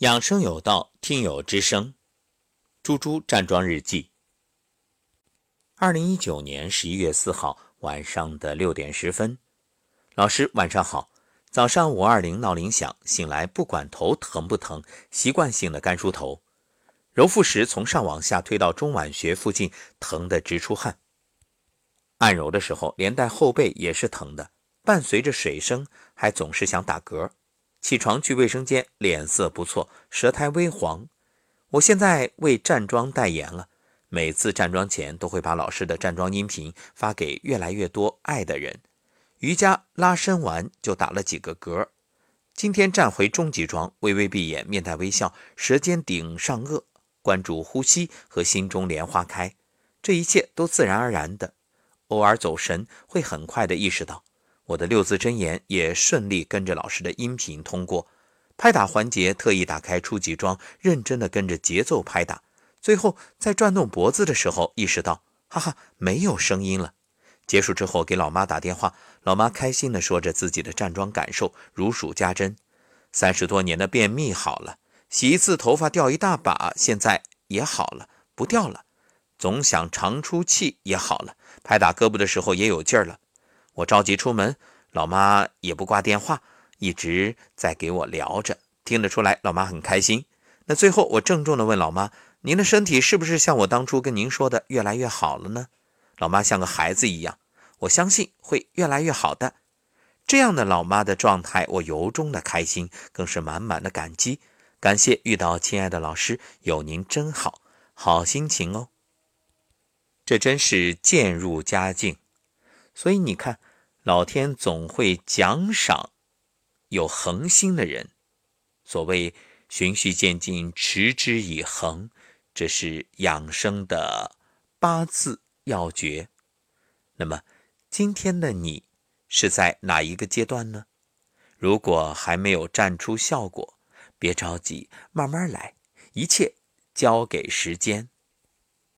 养生有道，听友之声。猪猪站桩日记。二零一九年十一月四号晚上的六点十分，老师晚上好。早上五二零闹铃响，醒来不管头疼不疼，习惯性的干梳头，揉腹时从上往下推到中脘穴附近，疼得直出汗。按揉的时候，连带后背也是疼的，伴随着水声，还总是想打嗝。起床去卫生间，脸色不错，舌苔微黄。我现在为站桩代言了，每次站桩前都会把老师的站桩音频发给越来越多爱的人。瑜伽拉伸完就打了几个嗝。今天站回中级桩，微微闭眼，面带微笑，舌尖顶上颚，关注呼吸和心中莲花开，这一切都自然而然的。偶尔走神，会很快的意识到。我的六字真言也顺利跟着老师的音频通过，拍打环节特意打开初级桩，认真的跟着节奏拍打。最后在转动脖子的时候，意识到，哈哈，没有声音了。结束之后给老妈打电话，老妈开心的说着自己的站桩感受，如数家珍。三十多年的便秘好了，洗一次头发掉一大把，现在也好了，不掉了。总想长出气也好了，拍打胳膊的时候也有劲儿了。我着急出门，老妈也不挂电话，一直在给我聊着，听得出来老妈很开心。那最后我郑重地问老妈：“您的身体是不是像我当初跟您说的越来越好了呢？”老妈像个孩子一样，我相信会越来越好的。这样的老妈的状态，我由衷的开心，更是满满的感激。感谢遇到亲爱的老师，有您真好，好心情哦。这真是渐入佳境。所以你看，老天总会奖赏有恒心的人。所谓循序渐进，持之以恒，这是养生的八字要诀。那么，今天的你是在哪一个阶段呢？如果还没有站出效果，别着急，慢慢来，一切交给时间。